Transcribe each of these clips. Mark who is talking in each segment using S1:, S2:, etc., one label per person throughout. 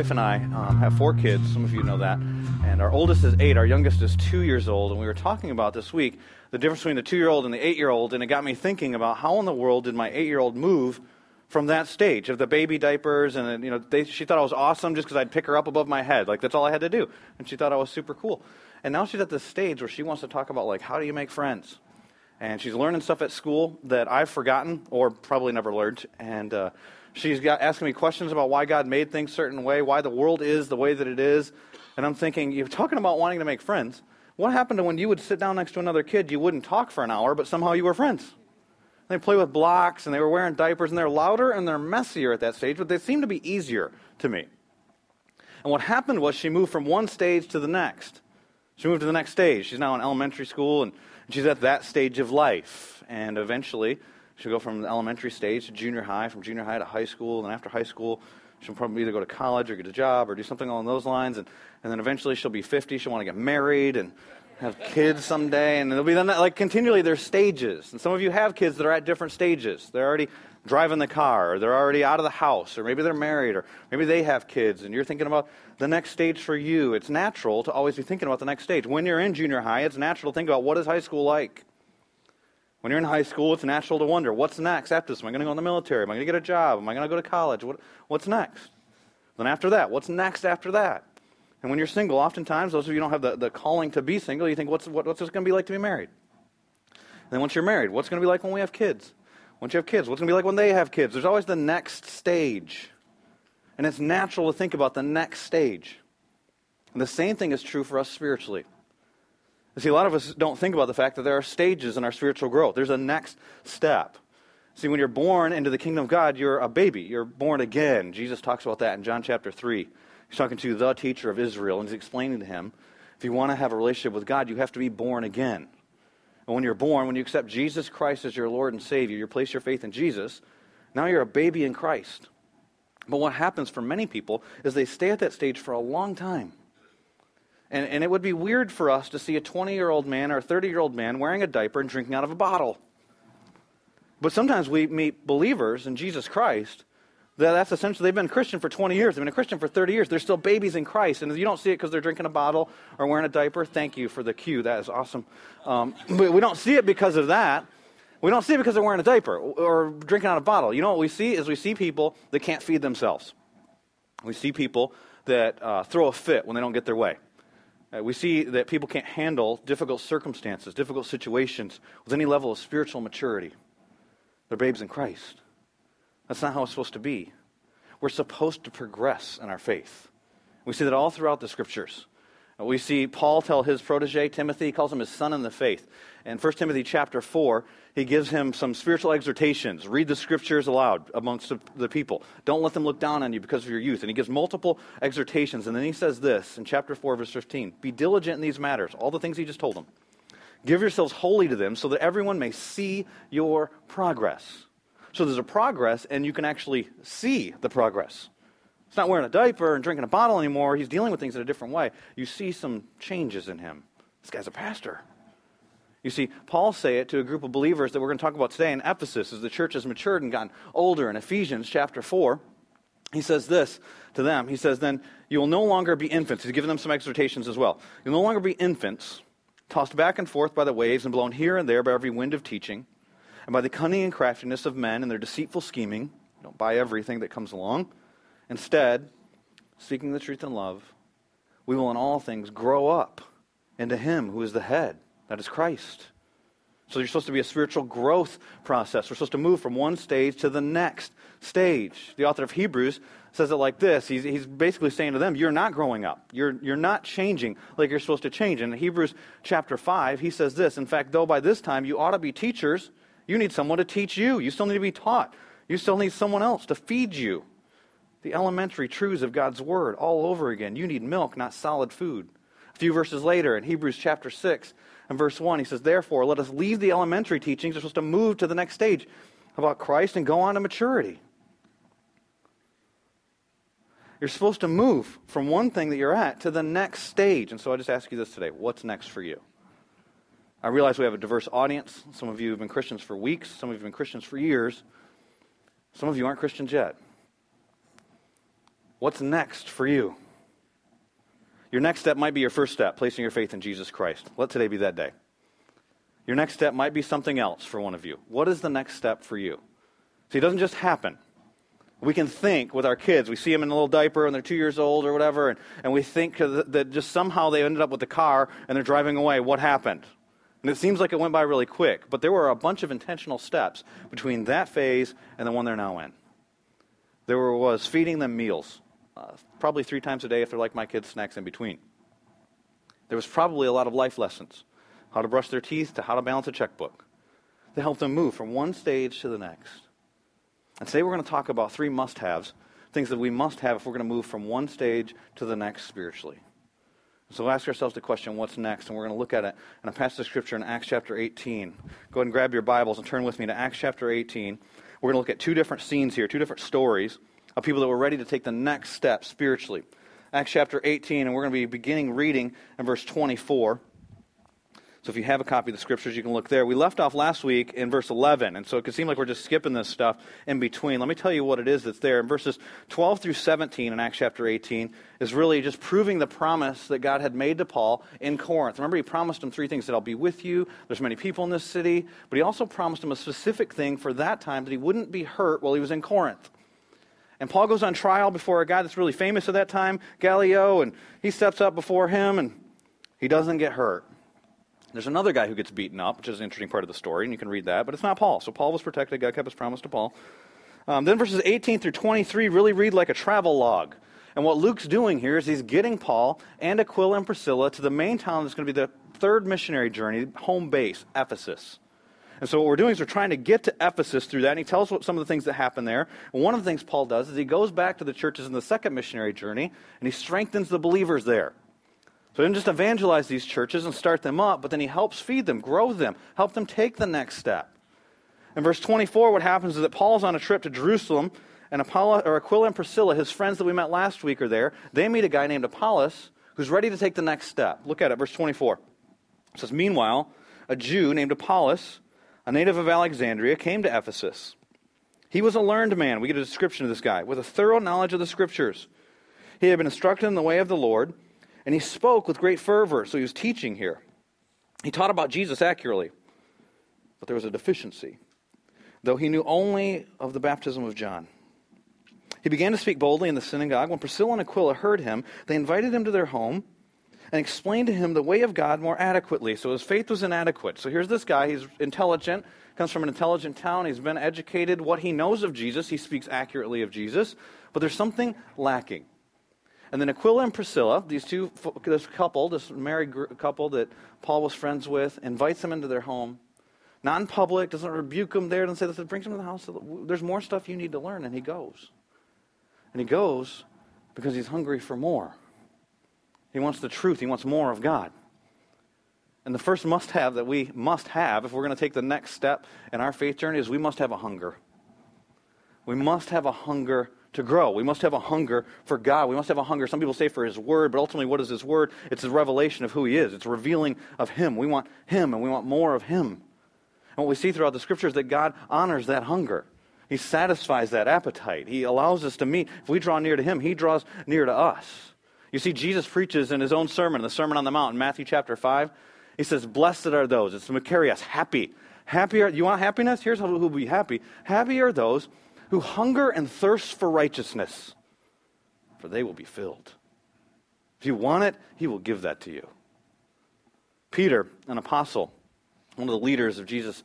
S1: wife and I um, have four kids. Some of you know that. And our oldest is eight. Our youngest is two years old. And we were talking about this week the difference between the two year old and the eight year old. And it got me thinking about how in the world did my eight year old move from that stage of the baby diapers. And, you know, they, she thought I was awesome just because I'd pick her up above my head. Like, that's all I had to do. And she thought I was super cool. And now she's at this stage where she wants to talk about, like, how do you make friends? And she's learning stuff at school that I've forgotten or probably never learned. And, uh, She's got, asking me questions about why God made things certain way, why the world is the way that it is. And I'm thinking, you're talking about wanting to make friends. What happened to when you would sit down next to another kid, you wouldn't talk for an hour, but somehow you were friends? They play with blocks and they were wearing diapers and they're louder and they're messier at that stage, but they seem to be easier to me. And what happened was she moved from one stage to the next. She moved to the next stage. She's now in elementary school and she's at that stage of life. And eventually, She'll go from the elementary stage to junior high, from junior high to high school, and after high school, she'll probably either go to college or get a job or do something along those lines. And, and then eventually she'll be 50. She'll want to get married and have kids someday. And it'll be then, like, continually there's stages. And some of you have kids that are at different stages. They're already driving the car, or they're already out of the house, or maybe they're married, or maybe they have kids, and you're thinking about the next stage for you. It's natural to always be thinking about the next stage. When you're in junior high, it's natural to think about what is high school like? When you're in high school, it's natural to wonder, what's next after this? Am I going to go in the military? Am I going to get a job? Am I going to go to college? What, what's next? Then after that, what's next after that? And when you're single, oftentimes, those of you who don't have the, the calling to be single, you think, what's, what, what's this going to be like to be married? And then once you're married, what's going to be like when we have kids? Once you have kids, what's going to be like when they have kids? There's always the next stage. And it's natural to think about the next stage. And the same thing is true for us spiritually. See, a lot of us don't think about the fact that there are stages in our spiritual growth. There's a next step. See, when you're born into the kingdom of God, you're a baby. You're born again. Jesus talks about that in John chapter 3. He's talking to the teacher of Israel, and he's explaining to him if you want to have a relationship with God, you have to be born again. And when you're born, when you accept Jesus Christ as your Lord and Savior, you place your faith in Jesus, now you're a baby in Christ. But what happens for many people is they stay at that stage for a long time. And, and it would be weird for us to see a 20 year old man or a 30 year old man wearing a diaper and drinking out of a bottle. But sometimes we meet believers in Jesus Christ that that's essentially, they've been Christian for 20 years, they've been a Christian for 30 years. They're still babies in Christ. And you don't see it because they're drinking a bottle or wearing a diaper, thank you for the cue. That is awesome. Um, but we don't see it because of that. We don't see it because they're wearing a diaper or drinking out of a bottle. You know what we see is we see people that can't feed themselves. We see people that uh, throw a fit when they don't get their way. Uh, we see that people can't handle difficult circumstances, difficult situations with any level of spiritual maturity. They're babes in Christ. That's not how it's supposed to be. We're supposed to progress in our faith. We see that all throughout the scriptures. Uh, we see Paul tell his protege, Timothy, he calls him his son in the faith. In 1 Timothy chapter 4, he gives him some spiritual exhortations. Read the scriptures aloud amongst the people. Don't let them look down on you because of your youth. And he gives multiple exhortations. And then he says this in chapter 4, verse 15 Be diligent in these matters, all the things he just told them. Give yourselves wholly to them so that everyone may see your progress. So there's a progress, and you can actually see the progress. He's not wearing a diaper and drinking a bottle anymore. He's dealing with things in a different way. You see some changes in him. This guy's a pastor. You see, Paul say it to a group of believers that we're going to talk about today in Ephesus as the church has matured and gotten older. In Ephesians chapter 4, he says this to them. He says, Then you will no longer be infants. He's giving them some exhortations as well. You'll no longer be infants, tossed back and forth by the waves and blown here and there by every wind of teaching, and by the cunning and craftiness of men and their deceitful scheming. Don't buy everything that comes along. Instead, seeking the truth in love, we will in all things grow up into Him who is the head, that is Christ. So you're supposed to be a spiritual growth process. We're supposed to move from one stage to the next stage. The author of Hebrews says it like this. He's, he's basically saying to them, You're not growing up. You're, you're not changing like you're supposed to change. In Hebrews chapter 5, he says this In fact, though by this time you ought to be teachers, you need someone to teach you. You still need to be taught. You still need someone else to feed you the elementary truths of God's Word all over again. You need milk, not solid food. A few verses later, in Hebrews chapter 6 and verse 1, he says, Therefore, let us leave the elementary teachings. We're supposed to move to the next stage about Christ and go on to maturity. You're supposed to move from one thing that you're at to the next stage. And so I just ask you this today what's next for you? I realize we have a diverse audience. Some of you have been Christians for weeks, some of you have been Christians for years. Some of you aren't Christians yet. What's next for you? Your next step might be your first step, placing your faith in Jesus Christ. Let today be that day. Your next step might be something else for one of you. What is the next step for you? See, it doesn't just happen. We can think with our kids. We see them in a little diaper and they're two years old or whatever, and, and we think that just somehow they ended up with the car and they're driving away. What happened? And it seems like it went by really quick, but there were a bunch of intentional steps between that phase and the one they're now in. There was feeding them meals, probably three times a day if they're like my kids, snacks in between. There was probably a lot of life lessons how to brush their teeth to how to balance a checkbook. They helped them move from one stage to the next. And today we're going to talk about three must haves, things that we must have if we're going to move from one stage to the next spiritually. So we'll ask ourselves the question, what's next? And we're going to look at it in a passage of Scripture in Acts chapter 18. Go ahead and grab your Bibles and turn with me to Acts chapter 18. We're going to look at two different scenes here, two different stories of people that were ready to take the next step spiritually. Acts chapter 18, and we're going to be beginning reading in verse 24. So if you have a copy of the scriptures, you can look there. We left off last week in verse 11, and so it could seem like we're just skipping this stuff in between. Let me tell you what it is that's there. In verses 12 through 17 in Acts chapter 18 is really just proving the promise that God had made to Paul in Corinth. Remember, he promised him three things that I'll be with you. There's many people in this city, but he also promised him a specific thing for that time that he wouldn't be hurt while he was in Corinth. And Paul goes on trial before a guy that's really famous at that time, Gallio, and he steps up before him and he doesn't get hurt. There's another guy who gets beaten up, which is an interesting part of the story, and you can read that, but it's not Paul. So Paul was protected. God kept his promise to Paul. Um, then verses 18 through 23 really read like a travel log. And what Luke's doing here is he's getting Paul and Aquila and Priscilla to the main town that's going to be the third missionary journey, home base, Ephesus. And so what we're doing is we're trying to get to Ephesus through that, and he tells us some of the things that happen there. And one of the things Paul does is he goes back to the churches in the second missionary journey, and he strengthens the believers there. So he didn't just evangelize these churches and start them up, but then he helps feed them, grow them, help them take the next step. In verse 24, what happens is that Paul's on a trip to Jerusalem, and Apollo, or Aquila and Priscilla, his friends that we met last week, are there. They meet a guy named Apollos who's ready to take the next step. Look at it, verse 24. It says, Meanwhile, a Jew named Apollos, a native of Alexandria, came to Ephesus. He was a learned man. We get a description of this guy with a thorough knowledge of the scriptures. He had been instructed in the way of the Lord and he spoke with great fervor, so he was teaching here. He taught about Jesus accurately, but there was a deficiency, though he knew only of the baptism of John. He began to speak boldly in the synagogue. When Priscilla and Aquila heard him, they invited him to their home and explain to him the way of God more adequately. So his faith was inadequate. So here's this guy. He's intelligent, comes from an intelligent town. He's been educated. What he knows of Jesus, he speaks accurately of Jesus. But there's something lacking. And then Aquila and Priscilla, these two, this couple, this married couple that Paul was friends with, invites them into their home. Not in public, doesn't rebuke them there, doesn't say, this, brings them to the house. There's more stuff you need to learn. And he goes. And he goes because he's hungry for more. He wants the truth, he wants more of God. And the first must have that we must have if we're going to take the next step in our faith journey is we must have a hunger. We must have a hunger to grow. We must have a hunger for God. We must have a hunger, some people say, for His Word, but ultimately, what is His Word? It's a revelation of who He is, it's revealing of Him. We want Him, and we want more of Him. And what we see throughout the Scriptures is that God honors that hunger. He satisfies that appetite. He allows us to meet. If we draw near to Him, He draws near to us. You see, Jesus preaches in His own sermon, the Sermon on the Mount, in Matthew chapter 5. He says, Blessed are those. It's Makarios, happy. Are, you want happiness? Here's who will be happy. Happy are those who hunger and thirst for righteousness, for they will be filled. If you want it, he will give that to you. Peter, an apostle, one of the leaders of Jesus'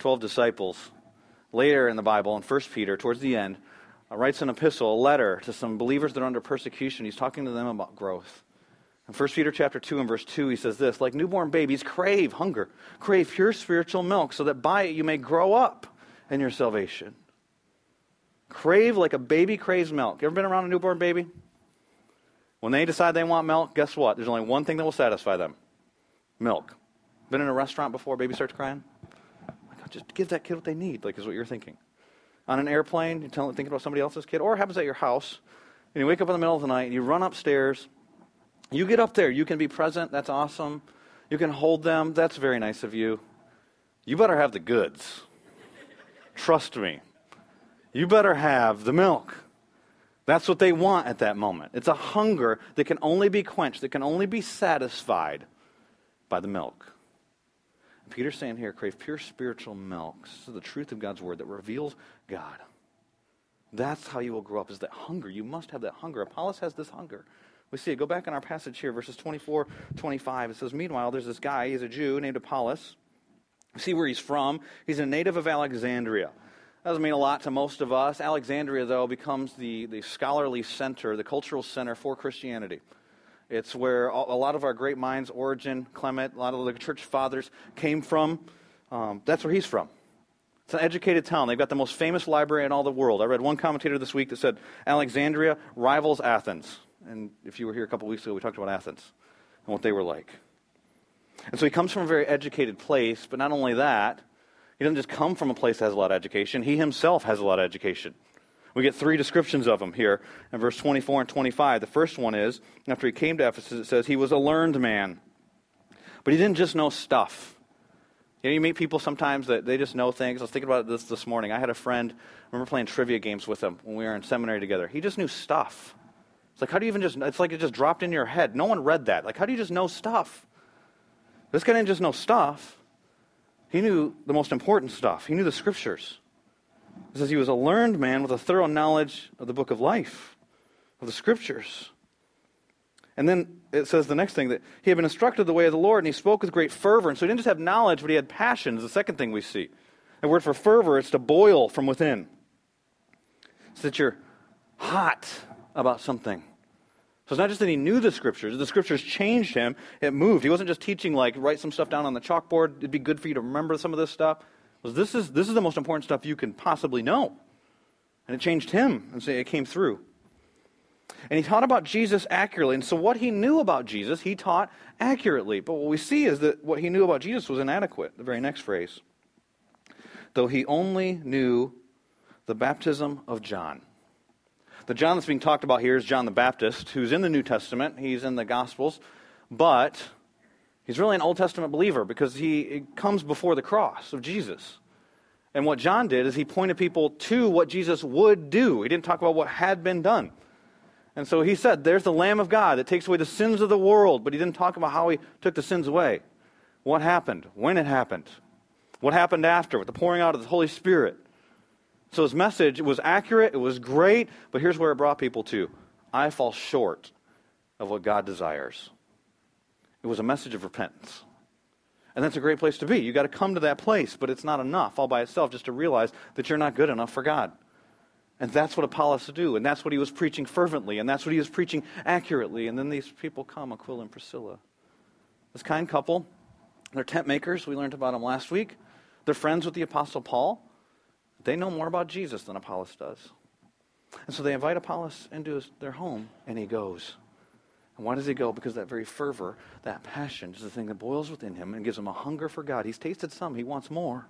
S1: 12 disciples, later in the Bible, in 1 Peter, towards the end, Uh, writes an epistle, a letter to some believers that are under persecution. He's talking to them about growth. In 1 Peter chapter 2 and verse 2, he says this, like newborn babies, crave hunger, crave pure spiritual milk, so that by it you may grow up in your salvation. Crave like a baby craves milk. Ever been around a newborn baby? When they decide they want milk, guess what? There's only one thing that will satisfy them milk. Been in a restaurant before, baby starts crying? Oh like, just give that kid what they need, like is what you're thinking. On an airplane, you're thinking about somebody else's kid, or it happens at your house, and you wake up in the middle of the night, and you run upstairs. You get up there, you can be present, that's awesome. You can hold them, that's very nice of you. You better have the goods. Trust me you better have the milk. That's what they want at that moment. It's a hunger that can only be quenched, that can only be satisfied by the milk. Peter's saying here, crave pure spiritual milk. This is the truth of God's word that reveals God. That's how you will grow up, is that hunger. You must have that hunger. Apollos has this hunger. We see it. Go back in our passage here, verses 24, 25. It says, Meanwhile, there's this guy, he's a Jew named Apollos. See where he's from. He's a native of Alexandria. That doesn't mean a lot to most of us. Alexandria, though, becomes the, the scholarly center, the cultural center for Christianity. It's where a lot of our great minds, Origen, Clement, a lot of the church fathers came from. Um, that's where he's from. It's an educated town. They've got the most famous library in all the world. I read one commentator this week that said Alexandria rivals Athens. And if you were here a couple weeks ago, we talked about Athens and what they were like. And so he comes from a very educated place, but not only that, he doesn't just come from a place that has a lot of education, he himself has a lot of education. We get three descriptions of him here in verse 24 and 25. The first one is after he came to Ephesus, it says he was a learned man. But he didn't just know stuff. You, know, you meet people sometimes that they just know things. I was thinking about this this morning. I had a friend, I remember playing trivia games with him when we were in seminary together. He just knew stuff. It's like, how do you even just, it's like it just dropped in your head. No one read that. Like, how do you just know stuff? This guy didn't just know stuff. He knew the most important stuff. He knew the scriptures. It says he was a learned man with a thorough knowledge of the book of life, of the scriptures. And then it says the next thing that he had been instructed the way of the Lord, and he spoke with great fervor. And so he didn't just have knowledge, but he had passion, is the second thing we see. The word for fervor is to boil from within. It's that you're hot about something. So it's not just that he knew the scriptures, the scriptures changed him, it moved. He wasn't just teaching like write some stuff down on the chalkboard, it'd be good for you to remember some of this stuff. Was this is this is the most important stuff you can possibly know. And it changed him, and so it came through. And he taught about Jesus accurately. And so what he knew about Jesus, he taught accurately. But what we see is that what he knew about Jesus was inadequate. The very next phrase. Though he only knew the baptism of John. The John that's being talked about here is John the Baptist, who's in the New Testament. He's in the Gospels, but he's really an Old Testament believer because he comes before the cross of Jesus. And what John did is he pointed people to what Jesus would do. He didn't talk about what had been done. And so he said, There's the Lamb of God that takes away the sins of the world. But he didn't talk about how he took the sins away. What happened? When it happened? What happened after with the pouring out of the Holy Spirit? So his message was accurate, it was great, but here's where it brought people to I fall short of what God desires. It was a message of repentance. And that's a great place to be. You've got to come to that place, but it's not enough all by itself just to realize that you're not good enough for God. And that's what Apollos do, and that's what he was preaching fervently, and that's what he was preaching accurately. And then these people come, Aquila and Priscilla. This kind couple, they're tent makers. We learned about them last week. They're friends with the Apostle Paul. They know more about Jesus than Apollos does. And so they invite Apollos into his, their home, and he goes. And why does he go? Because that very fervor, that passion, is the thing that boils within him and gives him a hunger for God. He's tasted some, he wants more.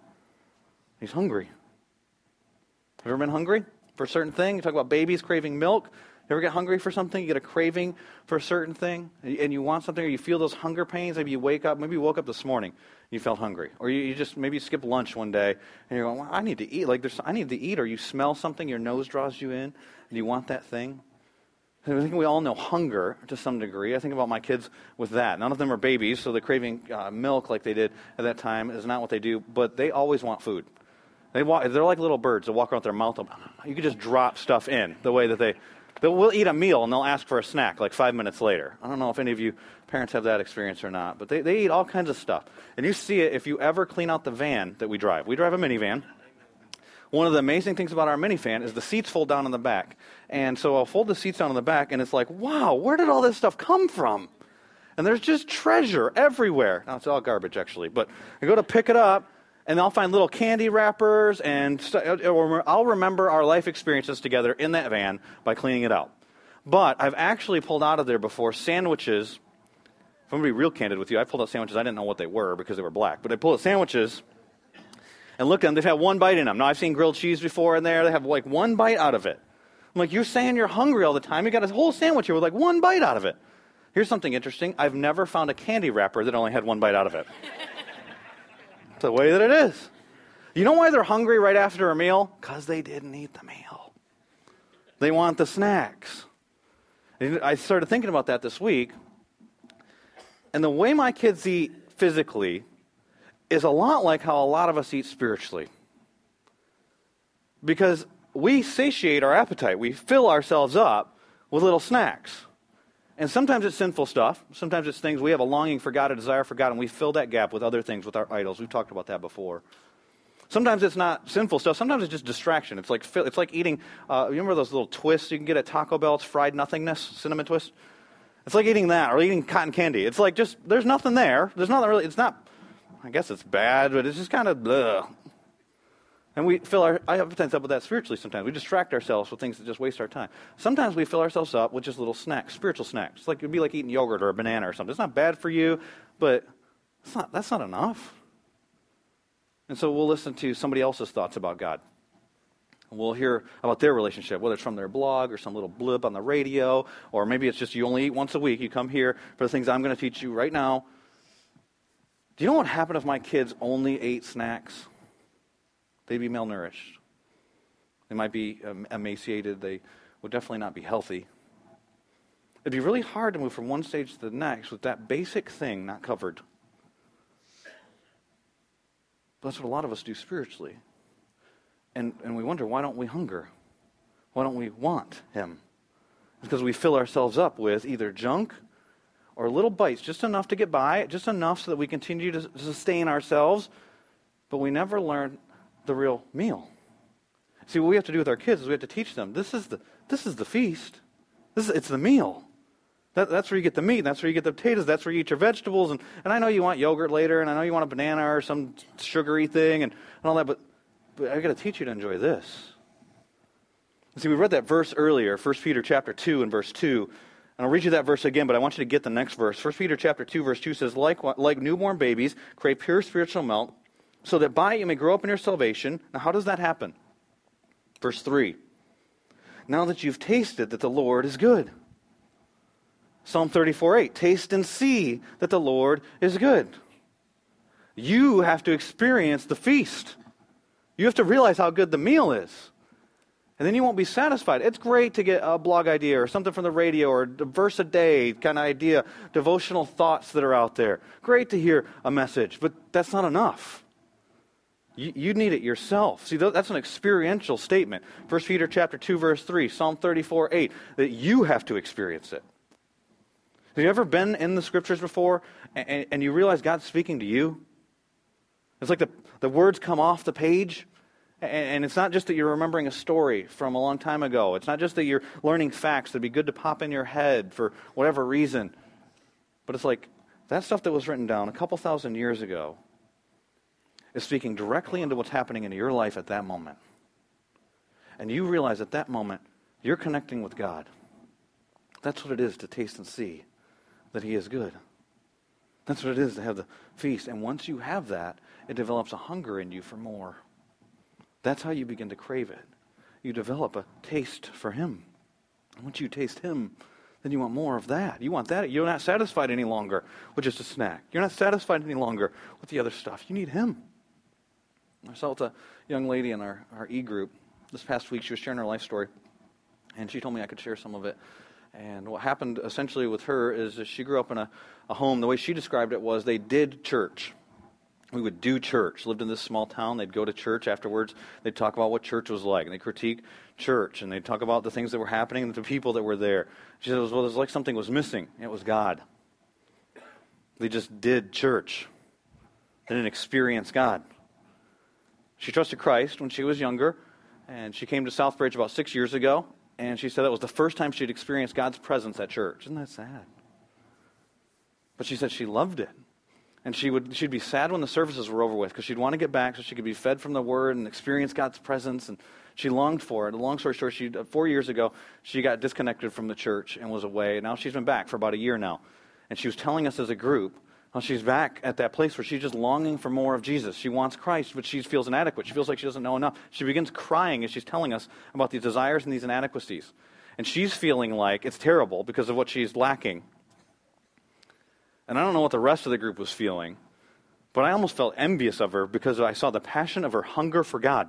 S1: He's hungry. Have you ever been hungry for a certain thing? You talk about babies craving milk. You ever get hungry for something? You get a craving for a certain thing, and you want something, or you feel those hunger pains. Maybe you wake up. Maybe you woke up this morning, you felt hungry, or you, you just maybe you skip lunch one day, and you're going, well, "I need to eat." Like there's, I need to eat. Or you smell something, your nose draws you in, and you want that thing. I think we all know hunger to some degree. I think about my kids with that. None of them are babies, so the craving uh, milk like they did at that time is not what they do. But they always want food. They walk, they're like little birds that walk around with their mouth open. You could just drop stuff in the way that they They'll, we'll eat a meal and they'll ask for a snack like five minutes later. I don't know if any of you parents have that experience or not, but they, they eat all kinds of stuff. And you see it if you ever clean out the van that we drive. We drive a minivan. One of the amazing things about our minivan is the seats fold down in the back. And so I'll fold the seats down in the back, and it's like, wow, where did all this stuff come from? And there's just treasure everywhere. Now, it's all garbage, actually. But I go to pick it up, and I'll find little candy wrappers, and st- uh, I'll remember our life experiences together in that van by cleaning it out. But I've actually pulled out of there before sandwiches. If I'm going to be real candid with you, I pulled out sandwiches. I didn't know what they were because they were black. But I pulled out sandwiches and look at them. They've had one bite in them. Now, I've seen grilled cheese before in there. They have like one bite out of it. I'm like, you're saying you're hungry all the time. You got a whole sandwich here with like one bite out of it. Here's something interesting. I've never found a candy wrapper that only had one bite out of it. It's the way that it is. You know why they're hungry right after a meal? Because they didn't eat the meal. They want the snacks. And I started thinking about that this week. And the way my kids eat physically is a lot like how a lot of us eat spiritually. Because we satiate our appetite, we fill ourselves up with little snacks. And sometimes it's sinful stuff. Sometimes it's things we have a longing for God, a desire for God, and we fill that gap with other things, with our idols. We've talked about that before. Sometimes it's not sinful stuff. Sometimes it's just distraction. It's like it's like eating. Uh, you remember those little twists you can get at Taco Bell? It's fried nothingness, cinnamon twist. It's like eating that or eating cotton candy. It's like just there's nothing there. There's nothing really. It's not. I guess it's bad, but it's just kind of blah. And we fill our I appetites up with that spiritually sometimes. We distract ourselves with things that just waste our time. Sometimes we fill ourselves up with just little snacks, spiritual snacks. Like it'd be like eating yogurt or a banana or something. It's not bad for you, but it's not, that's not enough. And so we'll listen to somebody else's thoughts about God. And We'll hear about their relationship, whether it's from their blog or some little blip on the radio, or maybe it's just you only eat once a week. You come here for the things I'm going to teach you right now. Do you know what happened if my kids only ate snacks? They'd be malnourished. They might be um, emaciated. They would definitely not be healthy. It'd be really hard to move from one stage to the next with that basic thing not covered. But that's what a lot of us do spiritually. And, and we wonder, why don't we hunger? Why don't we want Him? It's because we fill ourselves up with either junk or little bites, just enough to get by, just enough so that we continue to sustain ourselves, but we never learn the real meal. See, what we have to do with our kids is we have to teach them this is the, this is the feast. This is, it's the meal. That, that's where you get the meat. That's where you get the potatoes. That's where you eat your vegetables. And, and I know you want yogurt later, and I know you want a banana or some sugary thing and, and all that, but, but I've got to teach you to enjoy this. See, we read that verse earlier, 1 Peter chapter 2 and verse 2. And I'll read you that verse again, but I want you to get the next verse. 1 Peter chapter 2, verse 2 says, like, like newborn babies, crave pure spiritual milk, so that by it you may grow up in your salvation. Now, how does that happen? Verse 3. Now that you've tasted that the Lord is good. Psalm 34 8, taste and see that the Lord is good. You have to experience the feast. You have to realize how good the meal is. And then you won't be satisfied. It's great to get a blog idea or something from the radio or a verse a day kind of idea, devotional thoughts that are out there. Great to hear a message, but that's not enough. You, need it yourself. See, that's an experiential statement. 1 Peter chapter 2, verse 3, Psalm 34, 8, that you have to experience it. Have you ever been in the scriptures before and, and you realize God's speaking to you? It's like the, the words come off the page. And it's not just that you're remembering a story from a long time ago. It's not just that you're learning facts that'd be good to pop in your head for whatever reason. But it's like that stuff that was written down a couple thousand years ago is speaking directly into what's happening in your life at that moment. And you realize at that moment you're connecting with God. That's what it is to taste and see that He is good. That's what it is to have the feast. And once you have that, it develops a hunger in you for more. That's how you begin to crave it. You develop a taste for Him. And once you taste Him, then you want more of that. You want that. You're not satisfied any longer with just a snack. You're not satisfied any longer with the other stuff. You need Him. I saw with a young lady in our, our e group this past week. She was sharing her life story, and she told me I could share some of it. And what happened essentially with her is she grew up in a, a home. The way she described it was they did church. We would do church. Lived in this small town. They'd go to church afterwards. They'd talk about what church was like, and they critique church, and they'd talk about the things that were happening and the people that were there. She said well, it was like something was missing. It was God. They just did church. They didn't experience God. She trusted Christ when she was younger, and she came to Southbridge about six years ago, and she said that was the first time she'd experienced God's presence at church. Isn't that sad? But she said she loved it. And she would, she'd be sad when the services were over with because she'd want to get back so she could be fed from the Word and experience God's presence. And she longed for it. Long story short, she, uh, four years ago, she got disconnected from the church and was away. Now she's been back for about a year now. And she was telling us as a group how she's back at that place where she's just longing for more of Jesus. She wants Christ, but she feels inadequate. She feels like she doesn't know enough. She begins crying as she's telling us about these desires and these inadequacies. And she's feeling like it's terrible because of what she's lacking. And I don't know what the rest of the group was feeling, but I almost felt envious of her because I saw the passion of her hunger for God.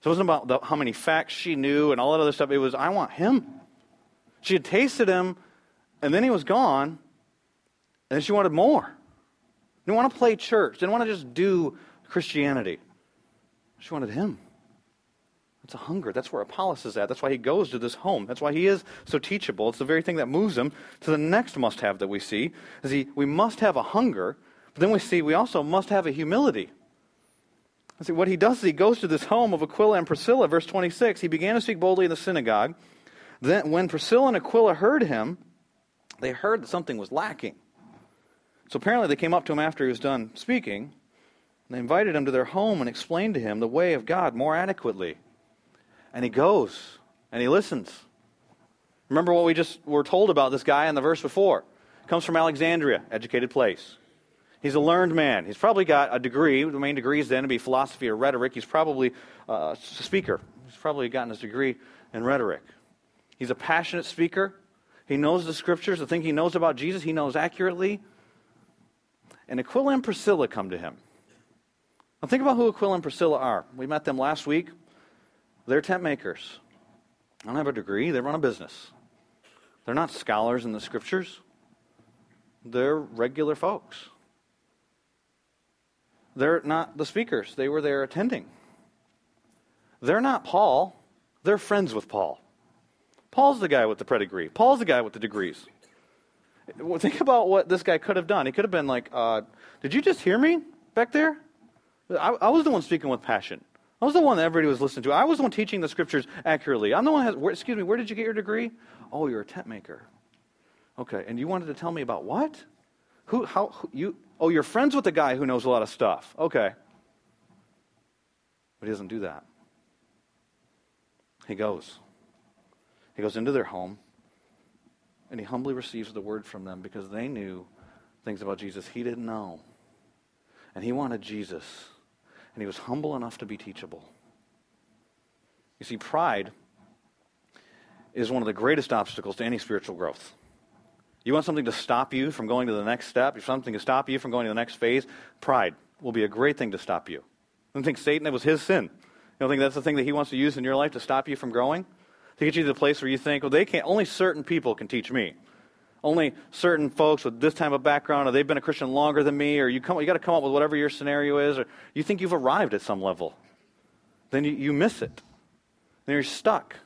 S1: So it wasn't about the, how many facts she knew and all that other stuff. It was, I want him. She had tasted him, and then he was gone, and then she wanted more. Didn't want to play church, didn't want to just do Christianity. She wanted him. It's a hunger. That's where Apollos is at. That's why he goes to this home. That's why he is so teachable. It's the very thing that moves him to the next must have that we see. Is he, we must have a hunger, but then we see we also must have a humility. See, what he does is he goes to this home of Aquila and Priscilla, verse 26. He began to speak boldly in the synagogue. Then, when Priscilla and Aquila heard him, they heard that something was lacking. So apparently, they came up to him after he was done speaking. And They invited him to their home and explained to him the way of God more adequately. And he goes and he listens. Remember what we just were told about this guy in the verse before. Comes from Alexandria, educated place. He's a learned man. He's probably got a degree. The main degree is then to be philosophy or rhetoric. He's probably uh, a speaker. He's probably gotten his degree in rhetoric. He's a passionate speaker. He knows the scriptures, the thing he knows about Jesus, he knows accurately. And Aquila and Priscilla come to him. Now, think about who Aquila and Priscilla are. We met them last week. They're tent makers. They don't have a degree, they run a business. They're not scholars in the scriptures, they're regular folks. They're not the speakers, they were there attending. They're not Paul, they're friends with Paul. Paul's the guy with the pedigree, Paul's the guy with the degrees. Think about what this guy could have done. He could have been like, uh, Did you just hear me back there? I, I was the one speaking with passion. I was the one that everybody was listening to. I was the one teaching the scriptures accurately. I'm the one. Has, where, excuse me. Where did you get your degree? Oh, you're a tent maker. Okay, and you wanted to tell me about what? Who? How? Who, you? Oh, you're friends with the guy who knows a lot of stuff. Okay, but he doesn't do that. He goes. He goes into their home, and he humbly receives the word from them because they knew things about Jesus he didn't know, and he wanted Jesus and he was humble enough to be teachable. You see, pride is one of the greatest obstacles to any spiritual growth. You want something to stop you from going to the next step, if something to stop you from going to the next phase, pride will be a great thing to stop you. I don't think Satan, it was his sin. You don't think that's the thing that he wants to use in your life to stop you from growing? To get you to the place where you think, well, they can't, only certain people can teach me only certain folks with this type of background, or they've been a Christian longer than me, or you, come, you got to come up with whatever your scenario is, or you think you've arrived at some level. Then you, you miss it. Then you're stuck.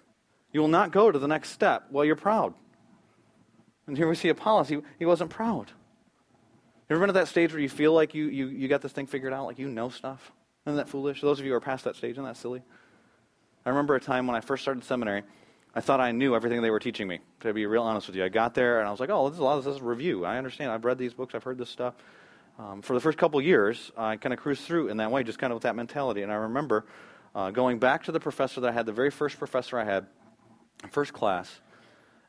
S1: You will not go to the next step while you're proud. And here we see Apollos. He, he wasn't proud. You ever been at that stage where you feel like you, you, you got this thing figured out, like you know stuff? Isn't that foolish? Those of you who are past that stage, isn't that silly? I remember a time when I first started seminary. I thought I knew everything they were teaching me, to be real honest with you. I got there and I was like, oh, this is a lot of this is review. I understand. I've read these books, I've heard this stuff. Um, for the first couple years, I kind of cruised through in that way, just kind of with that mentality. And I remember uh, going back to the professor that I had, the very first professor I had, first class,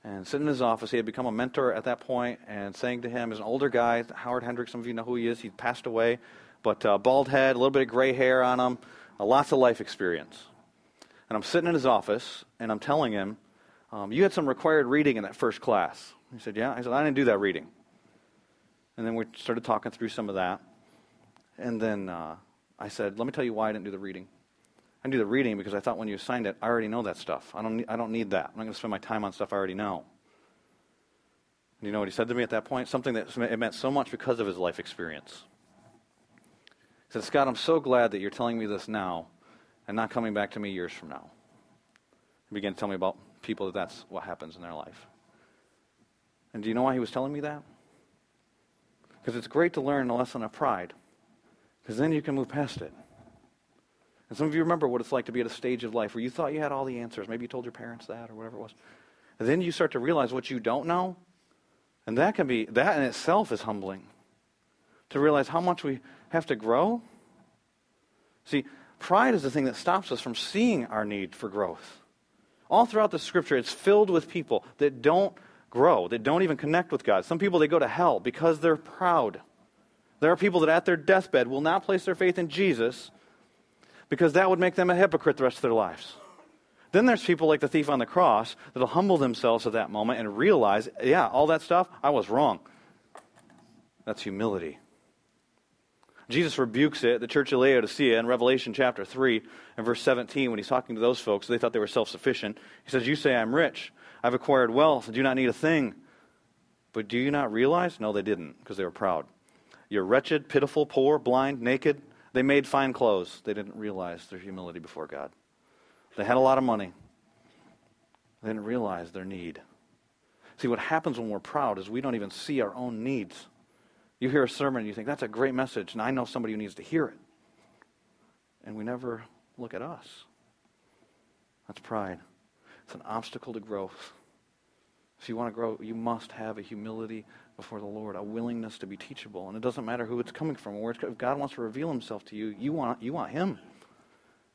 S1: and sitting in his office. He had become a mentor at that point, and saying to him, as an older guy, Howard Hendricks, some of you know who he is, he passed away, but uh, bald head, a little bit of gray hair on him, uh, lots of life experience. And I'm sitting in his office, and I'm telling him, um, You had some required reading in that first class. He said, Yeah. I said, I didn't do that reading. And then we started talking through some of that. And then uh, I said, Let me tell you why I didn't do the reading. I didn't do the reading because I thought when you assigned it, I already know that stuff. I don't I don't need that. I'm not going to spend my time on stuff I already know. And you know what he said to me at that point? Something that it meant so much because of his life experience. He said, Scott, I'm so glad that you're telling me this now and not coming back to me years from now. He began to tell me about people that that's what happens in their life. And do you know why he was telling me that? Because it's great to learn a lesson of pride, because then you can move past it. And some of you remember what it's like to be at a stage of life where you thought you had all the answers. Maybe you told your parents that or whatever it was. And then you start to realize what you don't know. And that can be, that in itself is humbling. To realize how much we have to grow. See, pride is the thing that stops us from seeing our need for growth. All throughout the scripture, it's filled with people that don't grow, that don't even connect with God. Some people, they go to hell because they're proud. There are people that at their deathbed will not place their faith in Jesus because that would make them a hypocrite the rest of their lives. Then there's people like the thief on the cross that'll humble themselves at that moment and realize, yeah, all that stuff, I was wrong. That's humility. Jesus rebukes it, the church of Laodicea, in Revelation chapter 3 and verse 17, when he's talking to those folks, they thought they were self sufficient. He says, You say, I'm rich, I've acquired wealth, I do not need a thing. But do you not realize? No, they didn't, because they were proud. You're wretched, pitiful, poor, blind, naked. They made fine clothes. They didn't realize their humility before God. They had a lot of money. They didn't realize their need. See, what happens when we're proud is we don't even see our own needs. You hear a sermon and you think, that's a great message, and I know somebody who needs to hear it. And we never look at us. That's pride. It's an obstacle to growth. If you want to grow, you must have a humility before the Lord, a willingness to be teachable. And it doesn't matter who it's coming from. Where it's, if God wants to reveal himself to you, you want, you want him.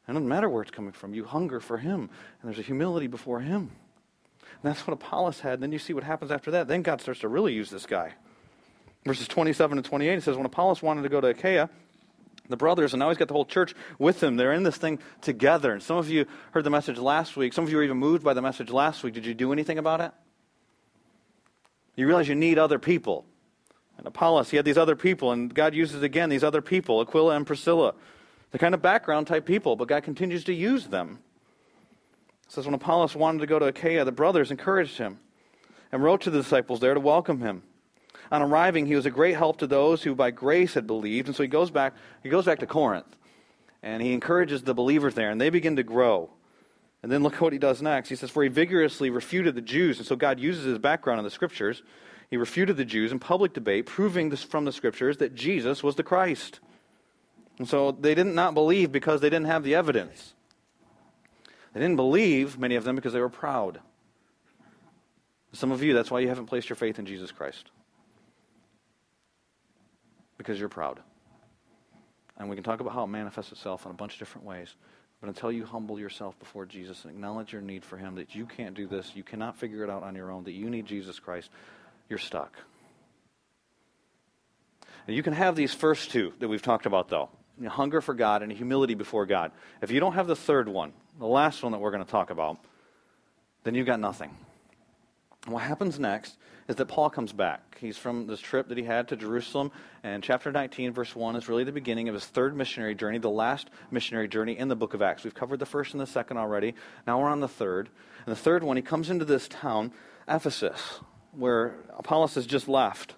S1: It doesn't matter where it's coming from. You hunger for him. And there's a humility before him. And that's what Apollos had. And then you see what happens after that. Then God starts to really use this guy. Verses 27 and 28, it says, When Apollos wanted to go to Achaia, the brothers, and now he's got the whole church with him. They're in this thing together. And some of you heard the message last week. Some of you were even moved by the message last week. Did you do anything about it? You realize you need other people. And Apollos, he had these other people, and God uses again these other people, Aquila and Priscilla. The kind of background type people, but God continues to use them. It says when Apollos wanted to go to Achaia, the brothers encouraged him and wrote to the disciples there to welcome him. On arriving, he was a great help to those who by grace had believed, and so he goes back, he goes back to Corinth. And he encourages the believers there, and they begin to grow. And then look what he does next. He says, For he vigorously refuted the Jews. And so God uses his background in the scriptures. He refuted the Jews in public debate, proving this from the scriptures that Jesus was the Christ. And so they didn't not believe because they didn't have the evidence. They didn't believe, many of them, because they were proud. Some of you, that's why you haven't placed your faith in Jesus Christ. Because you're proud. And we can talk about how it manifests itself in a bunch of different ways. But until you humble yourself before Jesus and acknowledge your need for Him, that you can't do this, you cannot figure it out on your own, that you need Jesus Christ, you're stuck. And you can have these first two that we've talked about, though hunger for God and a humility before God. If you don't have the third one, the last one that we're going to talk about, then you've got nothing. And what happens next is that Paul comes back. He's from this trip that he had to Jerusalem, and chapter 19, verse 1 is really the beginning of his third missionary journey, the last missionary journey in the book of Acts. We've covered the first and the second already. Now we're on the third. And the third one, he comes into this town, Ephesus, where Apollos has just left.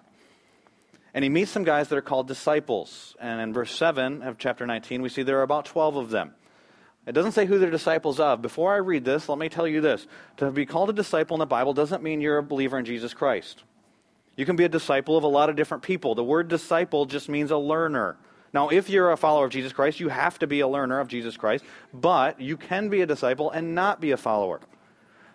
S1: And he meets some guys that are called disciples. And in verse 7 of chapter 19, we see there are about 12 of them. It doesn't say who they're disciples of. Before I read this, let me tell you this. To be called a disciple in the Bible doesn't mean you're a believer in Jesus Christ. You can be a disciple of a lot of different people. The word disciple just means a learner. Now, if you're a follower of Jesus Christ, you have to be a learner of Jesus Christ, but you can be a disciple and not be a follower.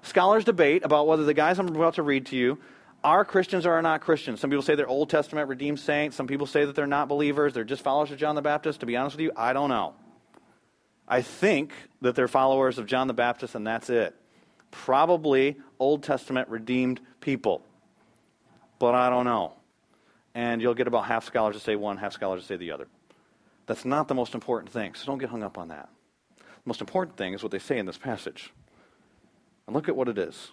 S1: Scholars debate about whether the guys I'm about to read to you are Christians or are not Christians. Some people say they're Old Testament redeemed saints. Some people say that they're not believers. They're just followers of John the Baptist. To be honest with you, I don't know. I think that they're followers of John the Baptist and that's it. Probably Old Testament redeemed people. But I don't know. And you'll get about half scholars to say one, half scholars to say the other. That's not the most important thing, so don't get hung up on that. The most important thing is what they say in this passage. And look at what it is.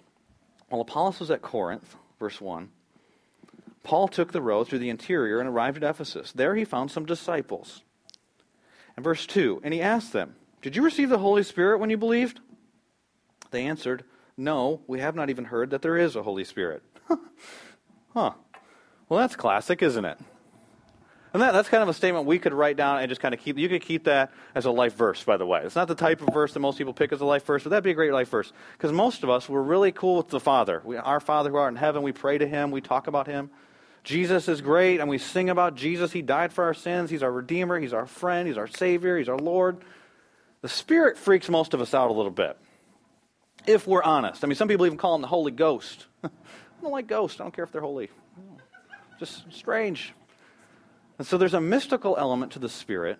S1: While Apollos was at Corinth, verse 1, Paul took the road through the interior and arrived at Ephesus. There he found some disciples. And verse 2, and he asked them, Did you receive the Holy Spirit when you believed? They answered, No, we have not even heard that there is a Holy Spirit. huh. Well, that's classic, isn't it? And that, that's kind of a statement we could write down and just kind of keep. You could keep that as a life verse, by the way. It's not the type of verse that most people pick as a life verse, but that'd be a great life verse. Because most of us, we're really cool with the Father. We, our Father who art in heaven, we pray to Him, we talk about Him. Jesus is great, and we sing about Jesus. He died for our sins. He's our Redeemer. He's our friend. He's our Savior. He's our Lord. The Spirit freaks most of us out a little bit, if we're honest. I mean, some people even call Him the Holy Ghost. I don't like ghosts. I don't care if they're holy. Just strange. And so there's a mystical element to the Spirit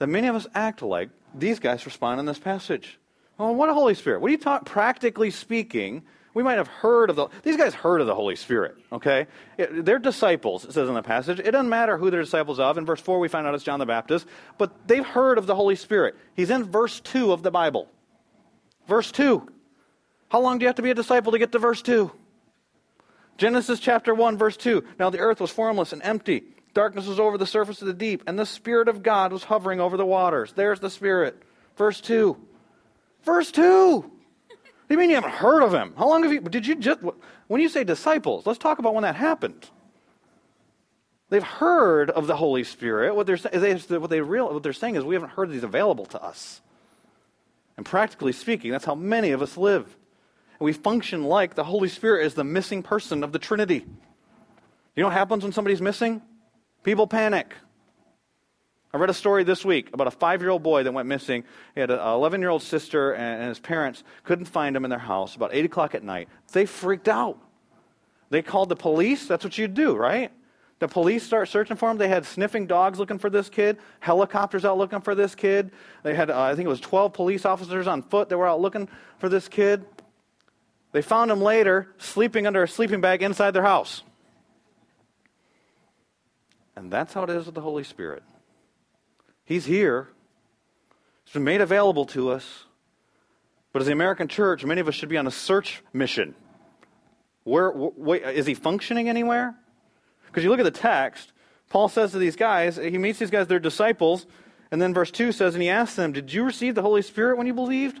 S1: that many of us act like these guys respond in this passage. Oh, what a Holy Spirit. What are you talking? Practically speaking, we might have heard of the, these guys heard of the Holy Spirit, okay? They're disciples, it says in the passage. It doesn't matter who they're disciples of. In verse 4, we find out it's John the Baptist, but they've heard of the Holy Spirit. He's in verse 2 of the Bible. Verse 2. How long do you have to be a disciple to get to verse 2? Genesis chapter 1, verse 2. Now the earth was formless and empty Darkness was over the surface of the deep, and the Spirit of God was hovering over the waters. There's the Spirit. Verse 2. Verse 2. Do you mean you haven't heard of him? How long have you, did you just, when you say disciples, let's talk about when that happened. They've heard of the Holy Spirit. What they're, they, what, they real, what they're saying is we haven't heard he's available to us. And practically speaking, that's how many of us live. And we function like the Holy Spirit is the missing person of the Trinity. You know what happens when somebody's missing? People panic. I read a story this week about a five year old boy that went missing. He had an 11 year old sister, and his parents couldn't find him in their house about 8 o'clock at night. They freaked out. They called the police. That's what you do, right? The police start searching for him. They had sniffing dogs looking for this kid, helicopters out looking for this kid. They had, uh, I think it was 12 police officers on foot that were out looking for this kid. They found him later sleeping under a sleeping bag inside their house. And that's how it is with the Holy Spirit. He's here, He's been made available to us. But as the American church, many of us should be on a search mission. Where, is he functioning anywhere? Because you look at the text, Paul says to these guys, he meets these guys, they're disciples, and then verse 2 says, and he asks them, Did you receive the Holy Spirit when you believed?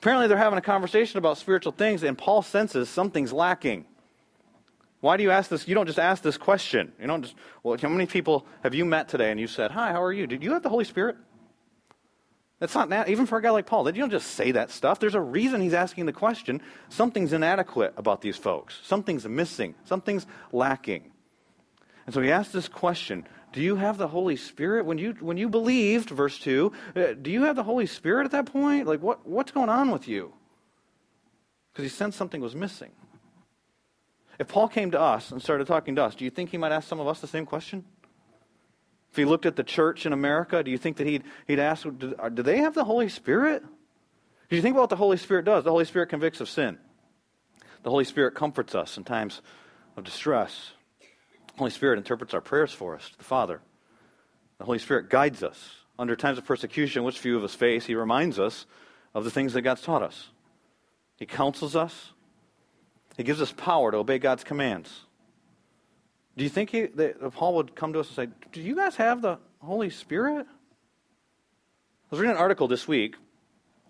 S1: Apparently, they're having a conversation about spiritual things, and Paul senses something's lacking. Why do you ask this? You don't just ask this question. You don't just, well, how many people have you met today and you said, Hi, how are you? Did you have the Holy Spirit? That's not, that, even for a guy like Paul. You don't just say that stuff. There's a reason he's asking the question. Something's inadequate about these folks. Something's missing. Something's lacking. And so he asks this question Do you have the Holy Spirit? When you, when you believed, verse 2, uh, do you have the Holy Spirit at that point? Like, what, what's going on with you? Because he sensed something was missing. If Paul came to us and started talking to us, do you think he might ask some of us the same question? If he looked at the church in America, do you think that he'd, he'd ask, do, they have the Holy Spirit? Do you think about what the Holy Spirit does? The Holy Spirit convicts of sin. The Holy Spirit comforts us in times of distress. The Holy Spirit interprets our prayers for us to the Father. The Holy Spirit guides us. Under times of persecution, which few of us face, He reminds us of the things that God's taught us. He counsels us. He gives us power to obey God's commands. Do you think he, that Paul would come to us and say, Do you guys have the Holy Spirit? I was reading an article this week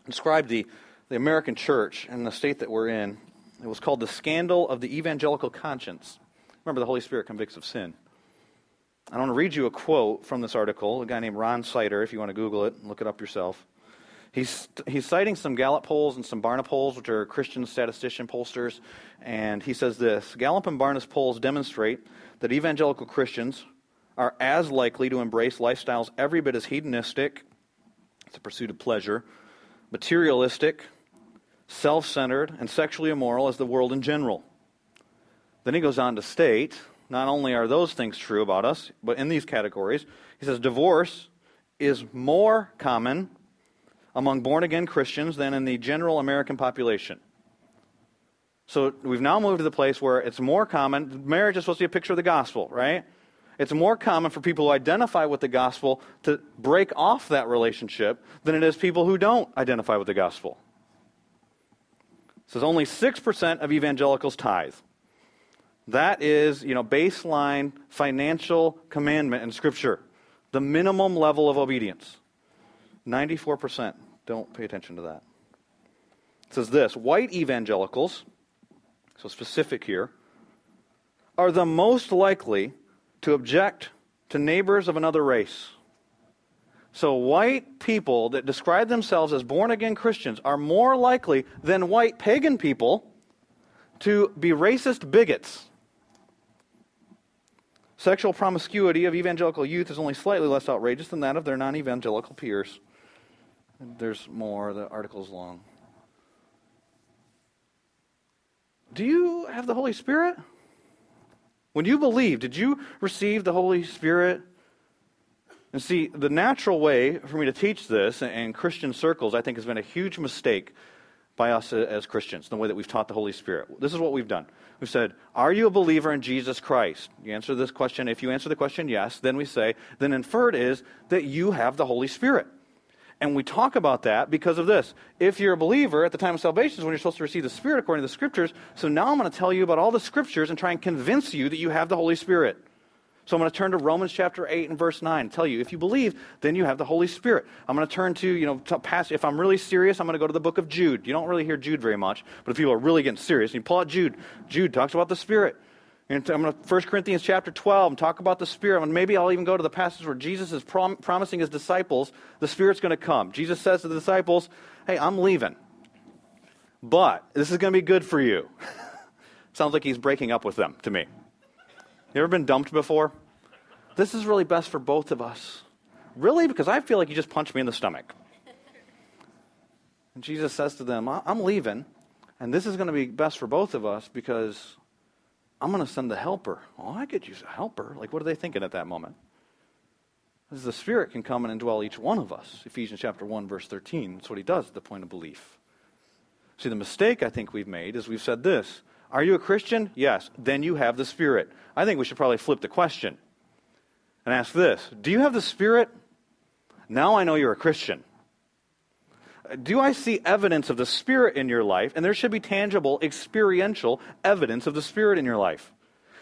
S1: described the, the American church and the state that we're in. It was called The Scandal of the Evangelical Conscience. Remember, the Holy Spirit convicts of sin. I want to read you a quote from this article, a guy named Ron Sider, if you want to Google it, and look it up yourself. He's, he's citing some Gallup polls and some Barna polls, which are Christian statistician pollsters, and he says this Gallup and Barna's polls demonstrate that evangelical Christians are as likely to embrace lifestyles every bit as hedonistic, a pursuit of pleasure, materialistic, self centered, and sexually immoral as the world in general. Then he goes on to state not only are those things true about us, but in these categories, he says divorce is more common among born again Christians than in the general American population. So we've now moved to the place where it's more common. Marriage is supposed to be a picture of the gospel, right? It's more common for people who identify with the gospel to break off that relationship than it is people who don't identify with the gospel. It says only 6% of evangelicals tithe. That is, you know, baseline financial commandment in Scripture, the minimum level of obedience. 94%. Don't pay attention to that. It says this white evangelicals, so specific here, are the most likely to object to neighbors of another race. So, white people that describe themselves as born again Christians are more likely than white pagan people to be racist bigots. Sexual promiscuity of evangelical youth is only slightly less outrageous than that of their non evangelical peers. There's more. The article's long. Do you have the Holy Spirit? When you believe, did you receive the Holy Spirit? And see, the natural way for me to teach this in Christian circles, I think, has been a huge mistake by us as Christians, the way that we've taught the Holy Spirit. This is what we've done. We've said, Are you a believer in Jesus Christ? You answer this question. If you answer the question yes, then we say, Then inferred is that you have the Holy Spirit. And we talk about that because of this. If you're a believer at the time of salvation is when you're supposed to receive the Spirit according to the Scriptures. So now I'm going to tell you about all the Scriptures and try and convince you that you have the Holy Spirit. So I'm going to turn to Romans chapter 8 and verse 9 and tell you if you believe, then you have the Holy Spirit. I'm going to turn to, you know, to past, if I'm really serious, I'm going to go to the book of Jude. You don't really hear Jude very much, but if people are really getting serious, you pull out Jude. Jude talks about the Spirit. And I'm going to 1 Corinthians chapter 12 and talk about the Spirit. And maybe I'll even go to the passage where Jesus is prom- promising his disciples the Spirit's going to come. Jesus says to the disciples, Hey, I'm leaving. But this is going to be good for you. Sounds like he's breaking up with them to me. You ever been dumped before? This is really best for both of us. Really? Because I feel like you just punched me in the stomach. And Jesus says to them, I'm leaving, and this is going to be best for both of us because I'm going to send the helper. Oh, I could use a helper. Like, what are they thinking at that moment? Because the Spirit can come and indwell each one of us. Ephesians chapter 1, verse 13. That's what he does at the point of belief. See, the mistake I think we've made is we've said this Are you a Christian? Yes. Then you have the Spirit. I think we should probably flip the question and ask this Do you have the Spirit? Now I know you're a Christian. Do I see evidence of the Spirit in your life? And there should be tangible, experiential evidence of the Spirit in your life.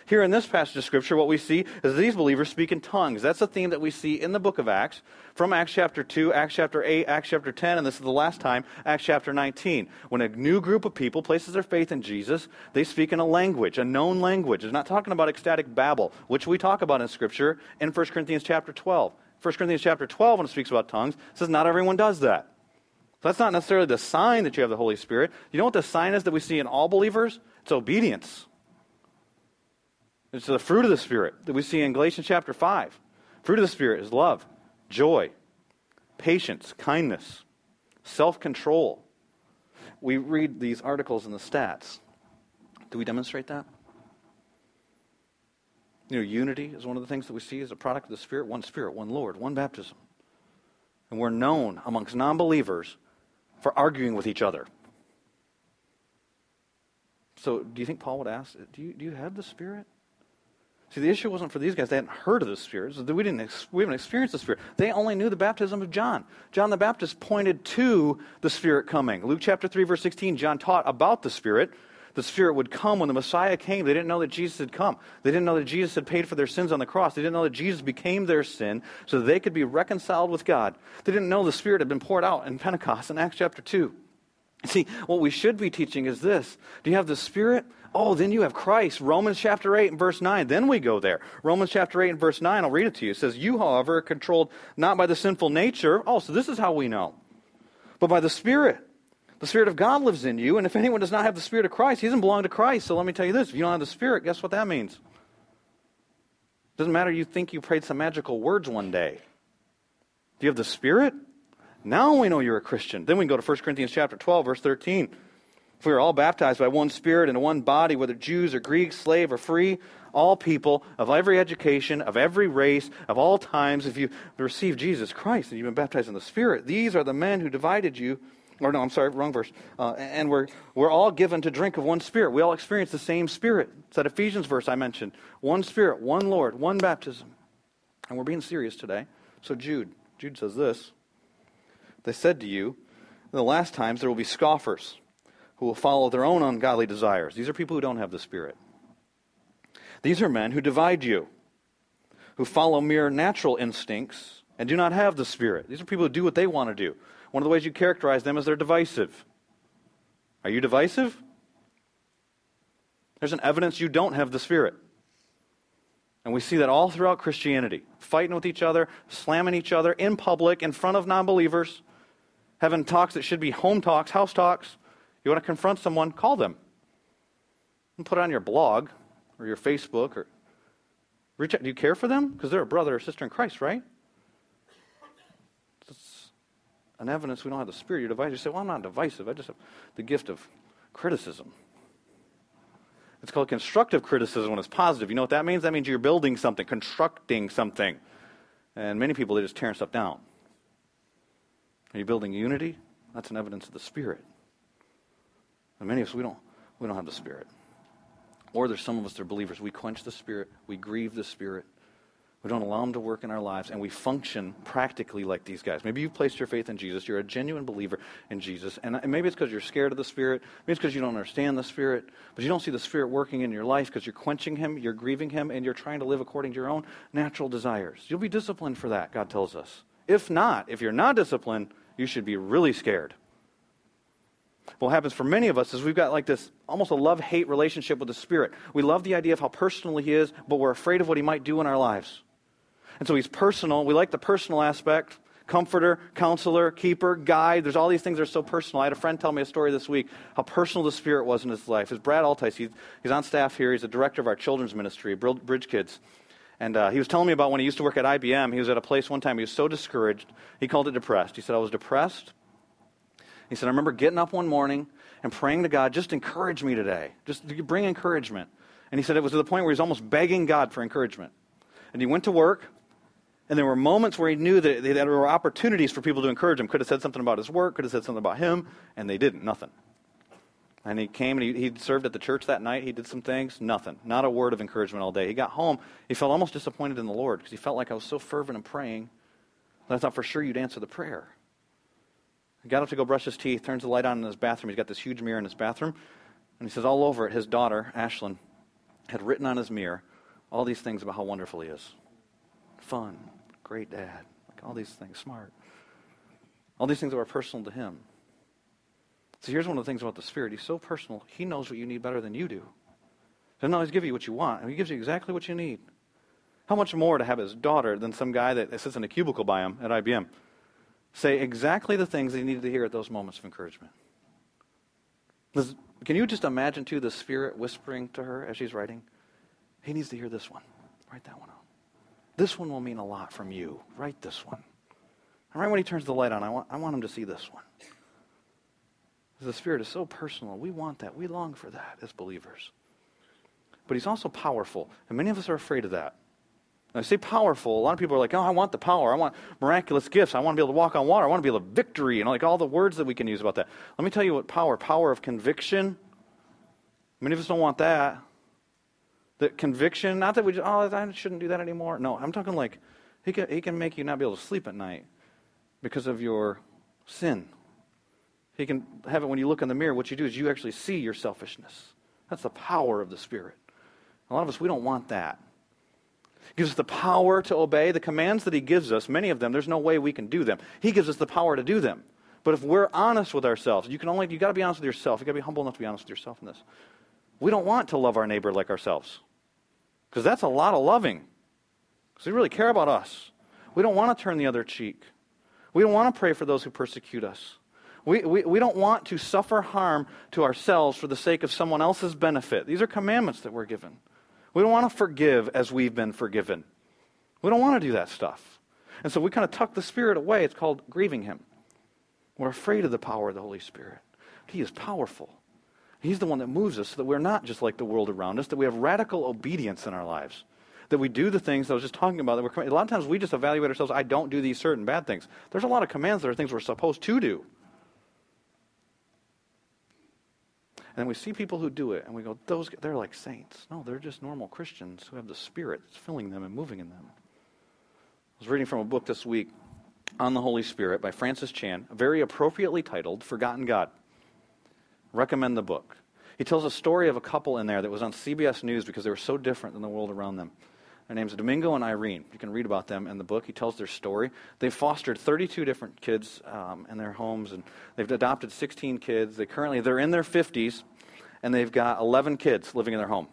S1: Here in this passage of Scripture, what we see is these believers speak in tongues. That's a theme that we see in the book of Acts, from Acts chapter 2, Acts chapter 8, Acts chapter 10, and this is the last time, Acts chapter 19. When a new group of people places their faith in Jesus, they speak in a language, a known language. It's not talking about ecstatic babble, which we talk about in Scripture in 1 Corinthians chapter 12. 1 Corinthians chapter 12, when it speaks about tongues, says not everyone does that. So that's not necessarily the sign that you have the Holy Spirit. You know what the sign is that we see in all believers? It's obedience. It's the fruit of the Spirit that we see in Galatians chapter 5. Fruit of the Spirit is love, joy, patience, kindness, self control. We read these articles in the stats. Do we demonstrate that? You know, unity is one of the things that we see as a product of the Spirit one Spirit, one Lord, one baptism. And we're known amongst non believers for arguing with each other. So, do you think Paul would ask, do you, do you have the Spirit? See, the issue wasn't for these guys. They hadn't heard of the Spirit. We, didn't, we haven't experienced the Spirit. They only knew the baptism of John. John the Baptist pointed to the Spirit coming. Luke chapter 3, verse 16, John taught about the Spirit. The Spirit would come when the Messiah came. They didn't know that Jesus had come. They didn't know that Jesus had paid for their sins on the cross. They didn't know that Jesus became their sin so they could be reconciled with God. They didn't know the Spirit had been poured out in Pentecost in Acts chapter 2. See, what we should be teaching is this Do you have the Spirit? Oh, then you have Christ. Romans chapter 8 and verse 9. Then we go there. Romans chapter 8 and verse 9, I'll read it to you. It says, You, however, are controlled not by the sinful nature. Oh, so this is how we know. But by the Spirit. The Spirit of God lives in you, and if anyone does not have the Spirit of Christ, he doesn't belong to Christ. So let me tell you this if you don't have the Spirit, guess what that means? It Doesn't matter you think you prayed some magical words one day. Do you have the Spirit? Now we know you're a Christian. Then we can go to 1 Corinthians chapter 12, verse 13. If we are all baptized by one Spirit in one body, whether Jews or Greeks, slave or free, all people of every education, of every race, of all times, if you receive Jesus Christ and you've been baptized in the Spirit, these are the men who divided you. Or no, I'm sorry, wrong verse. Uh, and we're, we're all given to drink of one Spirit. We all experience the same Spirit. It's that Ephesians verse I mentioned. One Spirit, one Lord, one baptism. And we're being serious today. So Jude, Jude says this. They said to you, in the last times there will be scoffers who will follow their own ungodly desires. These are people who don't have the Spirit. These are men who divide you, who follow mere natural instincts and do not have the Spirit. These are people who do what they want to do. One of the ways you characterize them is they're divisive. Are you divisive? There's an evidence you don't have the Spirit. And we see that all throughout Christianity fighting with each other, slamming each other in public, in front of non believers, having talks that should be home talks, house talks. You want to confront someone, call them. And put it on your blog or your Facebook or reach out. Do you care for them? Because they're a brother or sister in Christ, right? It's an evidence we don't have the spirit. You're divisive. You say, well, I'm not divisive. I just have the gift of criticism. It's called constructive criticism when it's positive. You know what that means? That means you're building something, constructing something. And many people, they're just tearing stuff down. Are you building unity? That's an evidence of the Spirit. And many of us, we don't, we don't have the Spirit. Or there's some of us that are believers. We quench the Spirit. We grieve the Spirit. We don't allow Him to work in our lives, and we function practically like these guys. Maybe you've placed your faith in Jesus. You're a genuine believer in Jesus. And maybe it's because you're scared of the Spirit. Maybe it's because you don't understand the Spirit. But you don't see the Spirit working in your life because you're quenching Him, you're grieving Him, and you're trying to live according to your own natural desires. You'll be disciplined for that, God tells us. If not, if you're not disciplined, you should be really scared. What happens for many of us is we've got like this almost a love hate relationship with the Spirit. We love the idea of how personal He is, but we're afraid of what He might do in our lives. And so he's personal. We like the personal aspect comforter, counselor, keeper, guide. There's all these things that are so personal. I had a friend tell me a story this week how personal the Spirit was in his life. It's Brad Altice. He's, he's on staff here. He's the director of our children's ministry, Bridge Kids. And uh, he was telling me about when he used to work at IBM. He was at a place one time, he was so discouraged. He called it depressed. He said, I was depressed. He said, I remember getting up one morning and praying to God, just encourage me today. Just bring encouragement. And he said it was to the point where he was almost begging God for encouragement. And he went to work, and there were moments where he knew that there were opportunities for people to encourage him. Could have said something about his work, could have said something about him, and they didn't. Nothing. And he came and he, served at the church that night. He did some things. Nothing. Not a word of encouragement all day. He got home. He felt almost disappointed in the Lord because he felt like I was so fervent in praying that I thought for sure you'd answer the prayer. He got up to go brush his teeth, turns the light on in his bathroom. He's got this huge mirror in his bathroom. And he says all over it, his daughter, Ashlyn, had written on his mirror all these things about how wonderful he is fun, great dad, like all these things, smart. All these things that were personal to him. So here's one of the things about the Spirit. He's so personal, he knows what you need better than you do. He doesn't always give you what you want, and he gives you exactly what you need. How much more to have his daughter than some guy that sits in a cubicle by him at IBM say exactly the things that he needed to hear at those moments of encouragement? Can you just imagine, too, the Spirit whispering to her as she's writing? He needs to hear this one. Write that one out. This one will mean a lot from you. Write this one. And right when he turns the light on, I want, I want him to see this one. The Spirit is so personal. We want that. We long for that as believers. But he's also powerful. And many of us are afraid of that. I say powerful. A lot of people are like, oh, I want the power. I want miraculous gifts. I want to be able to walk on water. I want to be able to victory. And like all the words that we can use about that. Let me tell you what power power of conviction. Many of us don't want that. The conviction, not that we just, oh, I shouldn't do that anymore. No, I'm talking like he can, he can make you not be able to sleep at night because of your sin. He can have it when you look in the mirror. What you do is you actually see your selfishness. That's the power of the Spirit. A lot of us, we don't want that. He gives us the power to obey the commands that He gives us. Many of them, there's no way we can do them. He gives us the power to do them. But if we're honest with ourselves, you can only you got to be honest with yourself. You got to be humble enough to be honest with yourself in this. We don't want to love our neighbor like ourselves. Because that's a lot of loving. Because we really care about us. We don't want to turn the other cheek. We don't want to pray for those who persecute us. We, we, we don't want to suffer harm to ourselves for the sake of someone else's benefit. These are commandments that we're given. We don't want to forgive as we've been forgiven. We don't want to do that stuff. And so we kind of tuck the Spirit away. It's called grieving Him. We're afraid of the power of the Holy Spirit. He is powerful. He's the one that moves us so that we're not just like the world around us, that we have radical obedience in our lives. That we do the things I was just talking about. That we're, a lot of times we just evaluate ourselves, I don't do these certain bad things. There's a lot of commands that are things we're supposed to do. And then we see people who do it, and we go, those they're like saints. No, they're just normal Christians who have the Spirit that's filling them and moving in them. I was reading from a book this week on the Holy Spirit by Francis Chan, very appropriately titled Forgotten God recommend the book. He tells a story of a couple in there that was on CBS News because they were so different than the world around them. Their names are Domingo and Irene. You can read about them in the book. He tells their story. They've fostered 32 different kids um, in their homes, and they've adopted 16 kids. They currently they're in their 50s, and they've got 11 kids living in their home.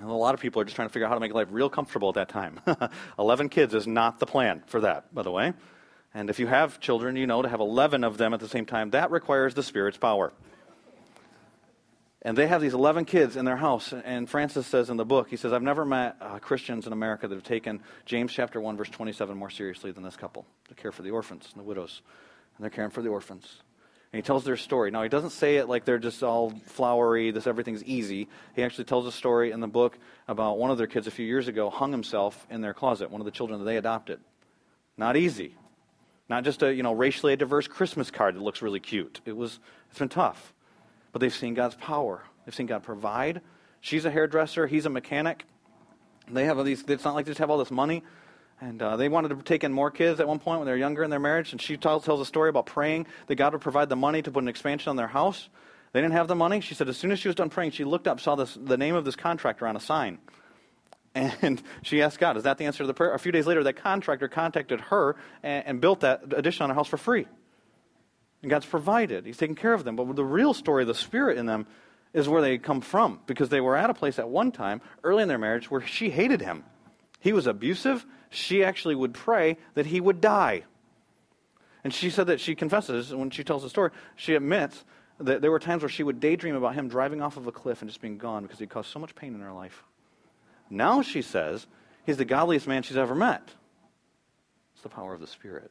S1: And a lot of people are just trying to figure out how to make life real comfortable at that time. 11 kids is not the plan for that, by the way. And if you have children, you know to have 11 of them at the same time, that requires the Spirit's power. And they have these 11 kids in their house. And Francis says in the book, he says, I've never met uh, Christians in America that have taken James chapter 1, verse 27 more seriously than this couple. They care for the orphans and the widows. And they're caring for the orphans. And he tells their story. Now, he doesn't say it like they're just all flowery, this everything's easy. He actually tells a story in the book about one of their kids a few years ago hung himself in their closet, one of the children that they adopted. Not easy. Not just a, you know, racially diverse Christmas card that looks really cute. It was, it's been tough but they've seen God's power. They've seen God provide. She's a hairdresser, he's a mechanic. They have all these, it's not like they just have all this money. And uh, they wanted to take in more kids at one point when they were younger in their marriage. And she tells, tells a story about praying that God would provide the money to put an expansion on their house. They didn't have the money. She said as soon as she was done praying, she looked up, saw this, the name of this contractor on a sign. And she asked God, is that the answer to the prayer? A few days later, that contractor contacted her and, and built that addition on her house for free. And God's provided. He's taken care of them. But the real story, the spirit in them, is where they come from. Because they were at a place at one time, early in their marriage, where she hated him. He was abusive. She actually would pray that he would die. And she said that she confesses, when she tells the story, she admits that there were times where she would daydream about him driving off of a cliff and just being gone because he caused so much pain in her life. Now she says he's the godliest man she's ever met. It's the power of the Spirit.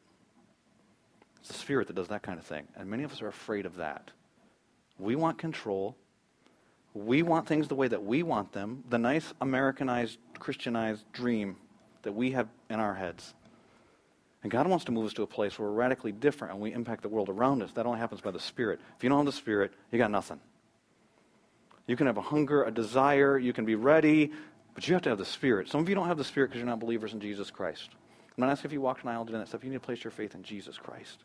S1: It's the Spirit that does that kind of thing. And many of us are afraid of that. We want control. We want things the way that we want them, the nice Americanized, Christianized dream that we have in our heads. And God wants to move us to a place where we're radically different and we impact the world around us. That only happens by the Spirit. If you don't have the Spirit, you got nothing. You can have a hunger, a desire, you can be ready, but you have to have the Spirit. Some of you don't have the Spirit because you're not believers in Jesus Christ. I'm not asking if you walked an aisle doing that stuff. You need to place your faith in Jesus Christ.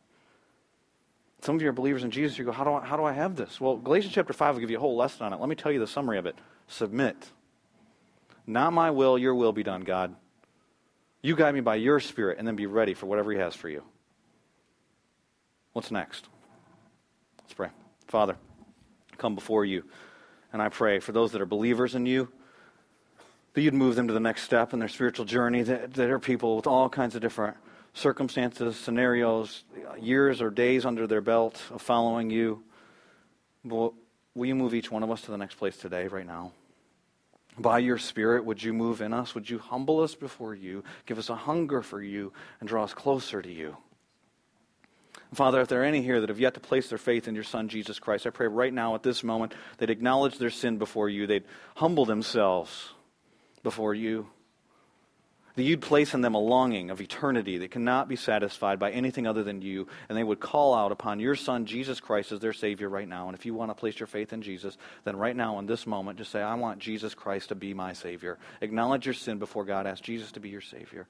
S1: Some of you are believers in Jesus. You go, how do, I, how do I have this? Well, Galatians chapter 5 will give you a whole lesson on it. Let me tell you the summary of it. Submit. Not my will, your will be done, God. You guide me by your Spirit and then be ready for whatever He has for you. What's next? Let's pray. Father, I come before you and I pray for those that are believers in you that you'd move them to the next step in their spiritual journey. That, that are people with all kinds of different circumstances, scenarios, years or days under their belt of following you. Will, you move each one of us to the next place today, right now? By your Spirit, would you move in us? Would you humble us before you, give us a hunger for you, and draw us closer to you? Father, if there are any here that have yet to place their faith in your Son, Jesus Christ, I pray right now at this moment they'd acknowledge their sin before you, they'd humble themselves before you that you'd place in them a longing of eternity that cannot be satisfied by anything other than you, and they would call out upon your Son, Jesus Christ, as their Savior right now. And if you want to place your faith in Jesus, then right now, in this moment, just say, I want Jesus Christ to be my Savior. Acknowledge your sin before God. Ask Jesus to be your Savior.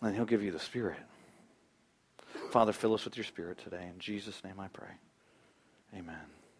S1: And He'll give you the Spirit. Father, fill us with your Spirit today. In Jesus' name I pray. Amen.